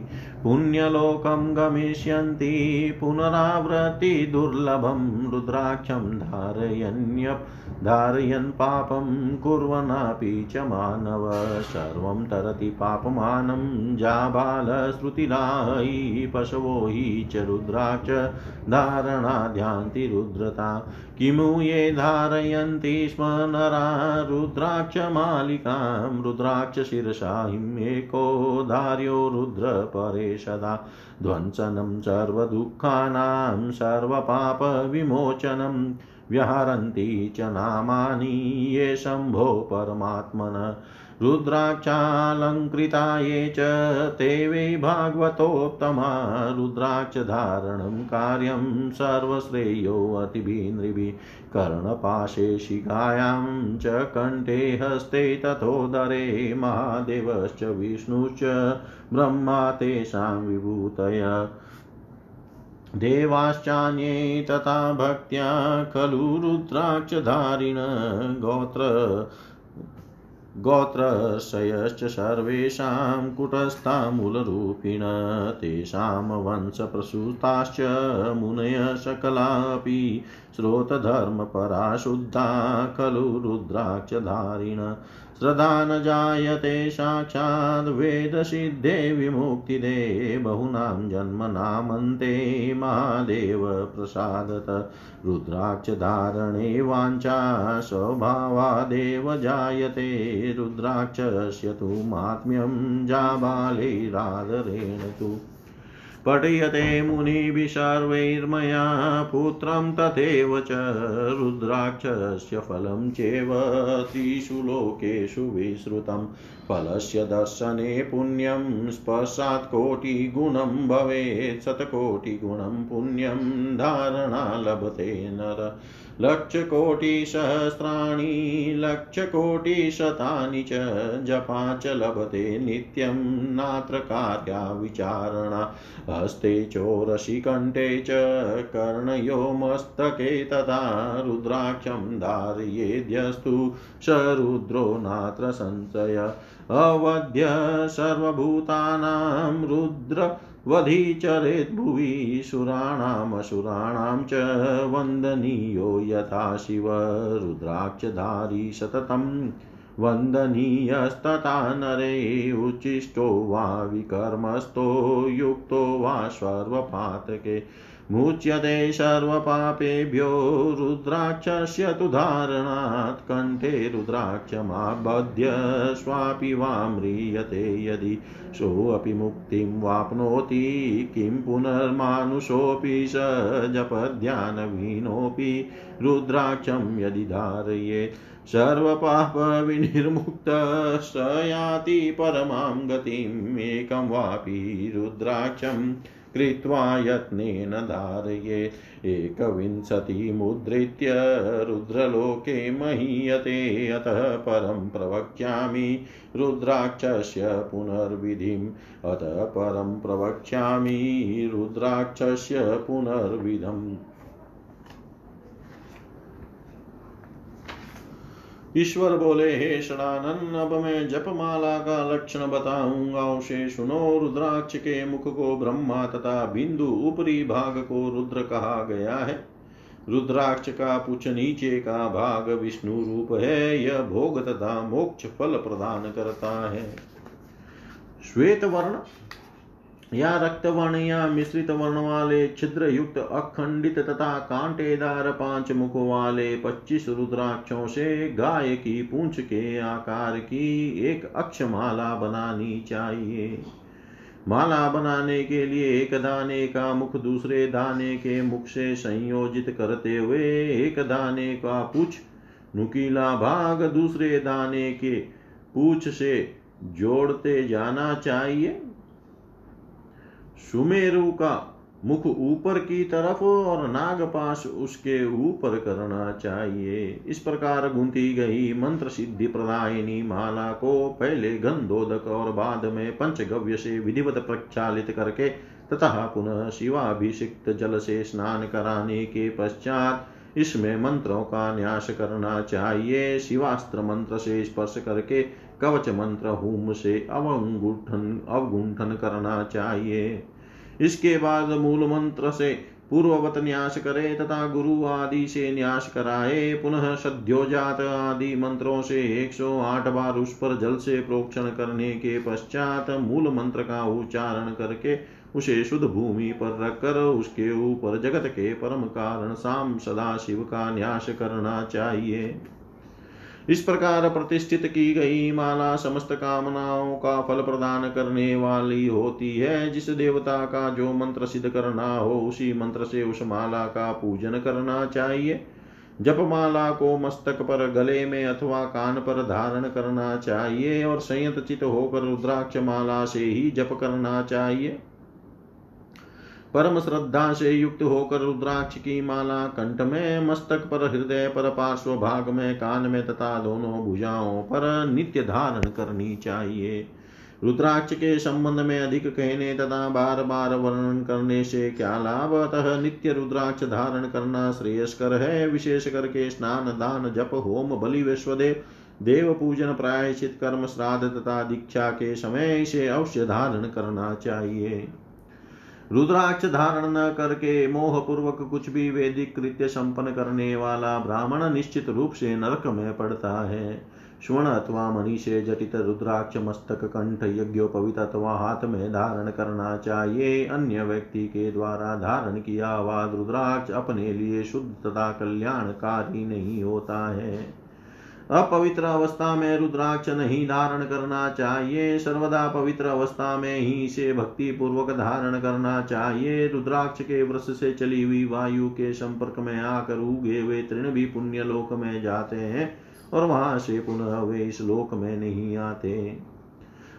पुण्यलोकं गमिष्यन्ति पुनरावृत्तिदुर्लभं रुद्राक्षं धारयन्यप्, धारयन् पापं कुर्वन्नपि च मानव। सर्वं तरति पापमानं जाबालश्रुतिलायि पशवो हि च रुद्राक्ष धारणाध्यान्ति रुद्रता। किमु ये धारयन्ति स्म नरा रुद्राक्षमालिकां रुद्राक्षशिरसाहिम् एको धार्यो रुद्रपरे सदा ध्वंसनं सर्वदुःखानां सर्वपापविमोचनं व्याहरन्ति च नामानि ये शम्भो परमात्मन। रुद्राक्षालङ्कृता ये च ते वै भागवतोत्तमा रुद्राक्षधारणं कार्यं सर्वश्रेयोऽतिभिः नृभिः कर्णपाशे शिखायां च कण्ठे हस्ते तथोदरे महादेवश्च विष्णुश्च ब्रह्मा तेषां विभूतय। देवाश्चान्ये तथा भक्त्या खलु रुद्राक्षधारिण गोत्र गोत्रशयश्च सर्वेषां कुटस्थामूलरूपिण तेषां वंशप्रसूताश्च मुनय सकलापि श्रोतधर्मपरा शुद्धा खलु रुद्राक्षधारिण। श्रद्धा न जायते साक्षात् वेदसिद्धे विमुक्तिदे बहूनां जन्मनामन्ते महादेव प्रसादत रुद्राक्षधारणे वाञ्छा स्वभावादेव जायते। रुद्राक्षस्य तु मात्म्यं जाबालैरादरेण तु पठयते मुनिभिः सर्वैर्मया पुत्रं तथैव च रुद्राक्षस्य फलं चेव त्रिषु लोकेषु विश्रुतं फलस्य दर्शने पुण्यं स्पर्शात् कोटिगुणं भवेत्। शतकोटिगुणं पुण्यं धारणा लभते नर। लक्षकोटिसहस्राणि, लक्षकोटिशतानि च जपा च लभते नित्यं नात्र कार्या विचारणा। हस्ते चोरसि कण्ठे च कर्णयो मस्तके तथा रुद्राक्षं धारयेद्यस्तु स रुद्रो नात्र संशय। अवध्य सर्वभूतानां रुद्र वधिचरेद्भुवि सुराणामसुराणां च वन्दनीयो यथा शिव। रुद्राक्षधारी सततं वन्दनीयस्तथा नरे उच्छिष्टो वा विकर्मस्थो युक्तो वा सर्वपातके। मुच्यते सर्वपापेभ्यो रुद्राक्षस्य तु धारणात् कण्ठे रुद्राक्षमाबध्य स्वापि वा म्रियते यदि सोऽपि मुक्तिं वाप्नोति किं पुनर्मानुषोऽपि स जपध्यानविनोऽपि रुद्राक्षं यदि धारयेत् सर्वपापविनिर्मुक्तः स याति परमां गतिम् एकं वापि रुद्राक्षं कृत्वा यत्नेन धारये। एकविंशतिमुद्धृत्य रुद्रलोके महीयते। अतः परं प्रवक्ष्यामि रुद्राक्षस्य पुनर्विधिम्। अतः परं प्रवक्ष्यामि रुद्राक्षस्य पुनर्विधम्। ईश्वर बोले, हे षडानन अब मैं जपमाला का लक्षण बताऊँगा। उसे सुनो, रुद्राक्ष के मुख को ब्रह्मा तथा बिंदु ऊपरी भाग को रुद्र कहा गया है। रुद्राक्ष का पुछ नीचे का भाग विष्णु रूप है, यह भोग तथा मोक्ष फल प्रदान करता है। श्वेत वर्ण या रक्त वर्ण या मिश्रित वर्ण वाले छिद्र युक्त अखंडित तथा कांटेदार पाँच मुख वाले पच्चीस रुद्राक्षों से गाय की पूंछ के आकार की एक अक्षमाला बनानी चाहिए। माला बनाने के लिए एक दाने का मुख दूसरे दाने के मुख से संयोजित करते हुए एक दाने का पूछ, नुकीला भाग दूसरे दाने के पूछ से जोड़ते जाना चाहिए। सुमेरु का मुख ऊपर की तरफ़ और नागपाश उसके ऊपर करना चाहिए। इस प्रकार गुंथी गई मंत्र सिद्धि प्रदायिनी माला को पहले गंधोदक और बाद में पंचगव्य से विधिवत प्रक्षालित करके तथा पुनः शिवाभिषिक्त जल से स्नान कराने के पश्चात इसमें मंत्रों का न्यास करना चाहिए। शिवास्त्र मंत्र से स्पर्श करके कवच मंत्र होम से अवगुंठन अवगुंठन करना चाहिए। इसके बाद मूल मंत्र से पूर्ववत न्यास करे तथा गुरु आदि से न्यास कराए। पुनः सद्योजात आदि मंत्रों से 108 बार उस पर जल से प्रोक्षण करने के पश्चात मूल मंत्र का उच्चारण करके उसे शुद्ध भूमि पर रखकर उसके ऊपर जगत के परम कारण साम सदा शिव का न्यास करना चाहिए। इस प्रकार प्रतिष्ठित की गई माला समस्त कामनाओं का फल प्रदान करने वाली होती है। जिस देवता का जो मंत्र सिद्ध करना हो, उसी मंत्र से उस माला का पूजन करना चाहिए। जप माला को मस्तक पर गले में अथवा कान पर धारण करना चाहिए और संयत चित होकर रुद्राक्ष माला से ही जप करना चाहिए। परम श्रद्धा से युक्त होकर रुद्राक्ष की माला कंठ में, मस्तक पर, हृदय पर, पार्श्व भाग में, कान में तथा दोनों भुजाओं पर नित्य धारण करनी चाहिए। रुद्राक्ष के संबंध में अधिक कहने तथा बार बार वर्णन करने से क्या लाभ? अतः नित्य रुद्राक्ष धारण करना श्रेयस्कर है। विशेष करके स्नान, दान, जप, होम, बलि, विश्वदेव, देव पूजन, प्रायश्चित कर्म, श्राद्ध तथा दीक्षा के समय इसे अवश्य धारण करना चाहिए। रुद्राक्ष धारण न करके मोह पूर्वक कुछ भी वैदिक कृत्य संपन्न करने वाला ब्राह्मण निश्चित रूप से नरक में पड़ता है। स्वर्ण अथवा मणि से जटित रुद्राक्ष मस्तक कंठ यज्ञोपवित अथवा हाथ में धारण करना चाहिए। अन्य व्यक्ति के द्वारा धारण किया हुआ रुद्राक्ष अपने लिए शुद्ध तथा कल्याणकारी नहीं होता है। अपवित्र अवस्था में रुद्राक्ष नहीं धारण करना चाहिए। सर्वदा पवित्र अवस्था में ही इसे भक्ति पूर्वक धारण करना चाहिए। रुद्राक्ष के वृक्ष से चली हुई वायु के संपर्क में आकर उगे वे तृण भी पुण्य लोक में जाते हैं और वहाँ से पुनः वे इस लोक में नहीं आते।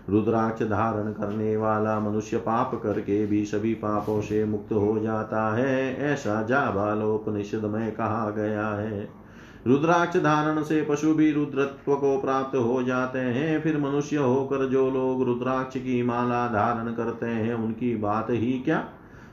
रुद्राक्ष धारण करने वाला मनुष्य पाप करके भी सभी पापों से मुक्त हो जाता है। ऐसा जाबालोपनिषद में कहा गया है। रुद्राक्ष धारण से पशु भी रुद्रत्व को प्राप्त हो जाते हैं। फिर मनुष्य होकर जो लोग रुद्राक्ष की माला धारण करते हैं, उनकी बात ही क्या?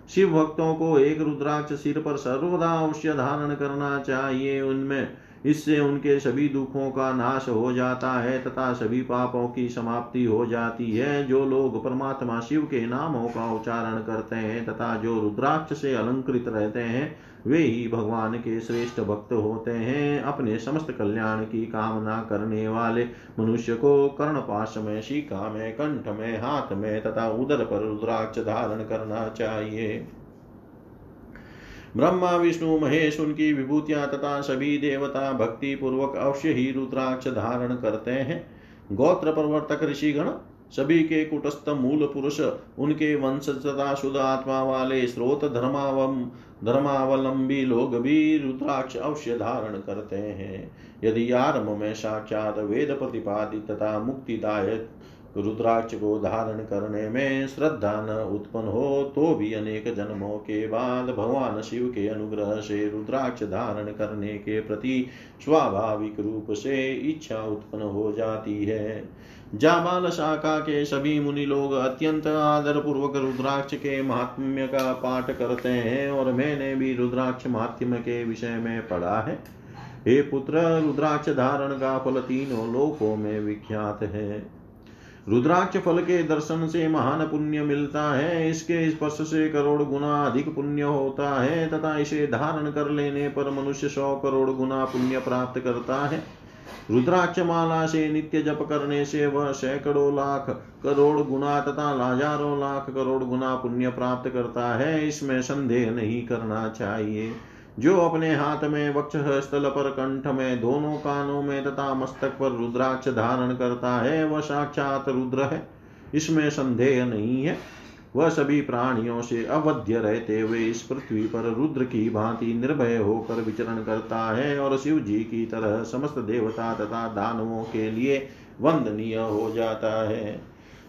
शिव भक्तों को एक रुद्राक्ष सिर पर सर्वदा अवश्य धारण करना चाहिए। उनमें, इससे उनके सभी दुखों का नाश हो जाता है तथा सभी पापों की समाप्ति हो जाती है। जो लोग परमात्मा शिव के नामों का उच्चारण करते हैं तथा जो रुद्राक्ष से अलंकृत रहते हैं वे ही भगवान के श्रेष्ठ भक्त होते हैं। अपने समस्त कल्याण की कामना करने वाले मनुष्य को कर्ण पाश में शिका में, कंठ में, हाथ में तथा उदर पर रुद्राक्ष धारण करना चाहिए। ब्रह्मा, विष्णु, महेश, उनकी विभूतियाँ तथा सभी देवता भक्ति पूर्वक अवश्य ही रुद्राक्ष धारण करते हैं। गोत्र प्रवर्तक ऋषिगण सभी के कुटस्थ मूल पुरुष, उनके वंश तथा शुद्ध आत्मा वाले स्रोत धर्मावम, धर्मावलंबी लोग भी रुद्राक्ष अवश्य धारण करते हैं। यदि आरंभ में साक्षात वेद प्रतिपादित तथा मुक्तिदायक रुद्राक्ष को धारण करने में श्रद्धा न उत्पन्न हो तो भी अनेक जन्मों के बाद भगवान शिव के अनुग्रह से रुद्राक्ष धारण करने के प्रति स्वाभाविक रूप से इच्छा उत्पन्न हो जाती है। जाबाल शाखा के सभी मुनि लोग अत्यंत आदर पूर्वक रुद्राक्ष के महात्म्य का पाठ करते हैं और मैंने भी रुद्राक्ष महात्म्य के विषय में पढ़ा है। हे पुत्र, रुद्राक्ष धारण का फल तीनों लोकों में विख्यात है। रुद्राक्ष फल के दर्शन से महान पुण्य मिलता है, इसके स्पर्श से करोड़ गुना अधिक पुण्य होता है, तथा इसे धारण कर लेने पर मनुष्य सौ करोड़ गुना पुण्य प्राप्त करता है। रुद्राक्ष माला से नित्य जप करने से वह सैकड़ों लाख, करोड़ गुना तथा हज़ारों लाख, करोड़ गुना पुण्य प्राप्त करता है। इसमें संदेह नहीं करना चाहिए। जो अपने हाथ में वक्ष स्थल पर, कंठ में, दोनों कानों में तथा मस्तक पर रुद्राक्ष धारण करता है, वह साक्षात रुद्र है। इसमें संदेह नहीं है। वह सभी प्राणियों से अवध्य रहते हुए इस पृथ्वी पर रुद्र की भांति निर्भय होकर विचरण करता है और शिव जी की तरह समस्त देवता तथा दानवों के वंदनीय वंदनीय हो जाता है।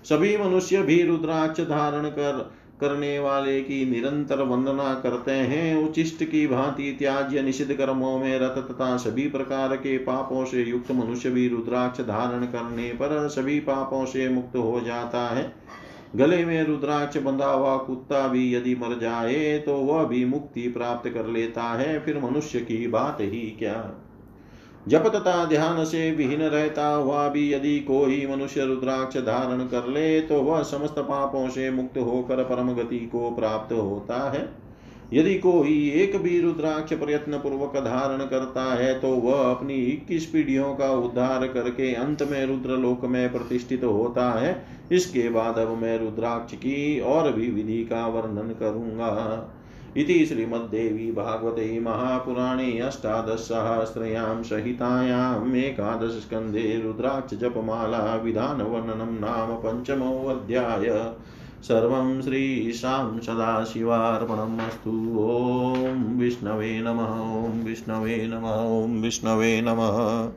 सभी मनुष्य भी रुद्राक्ष धारण कर, करने वाले की निरंतर वंदना करते हैं। उचिष्ट की भांति त्याज्य निषिद्ध कर्मों में रत तथा सभी प्रकार के पापों से युक्त मनुष्य भी रुद्राक्ष धारण करने पर सभी पापों से मुक्त हो जाता है। गले में रुद्राक्ष बंधा हुआ कुत्ता भी यदि मर जाए तो वह भी मुक्ति प्राप्त कर लेता है, फिर मनुष्य की बात ही क्या? जप तथा ध्यान से विहीन रहता हुआ भी यदि कोई मनुष्य रुद्राक्ष धारण कर ले तो वह समस्त पापों से मुक्त होकर परम गति को प्राप्त होता है। यदि कोई एक भी रुद्राक्ष प्रयत्न पूर्वक धारण करता है तो वह अपनी इक्कीस पीढ़ियों का उद्धार करके अंत में रुद्र लोक में प्रतिष्ठित होता है। इसके बाद अब मैं रुद्राक्ष की और भी विधि का वर्णन करूँगा। इति श्रीमद्देवी भागवते महापुराणे अष्टादशसहस्रयां सहितायाम् एकादशस्कन्धे रुद्राक्षजपमाला विधानवर्णनं नाम पञ्चमोऽध्याय। सर्वं श्रीशां सदाशिवार्पणम् अस्तु। ॐ विष्णवे नमः, ॐ विष्णवे नमः, ॐ विष्णवे नमः।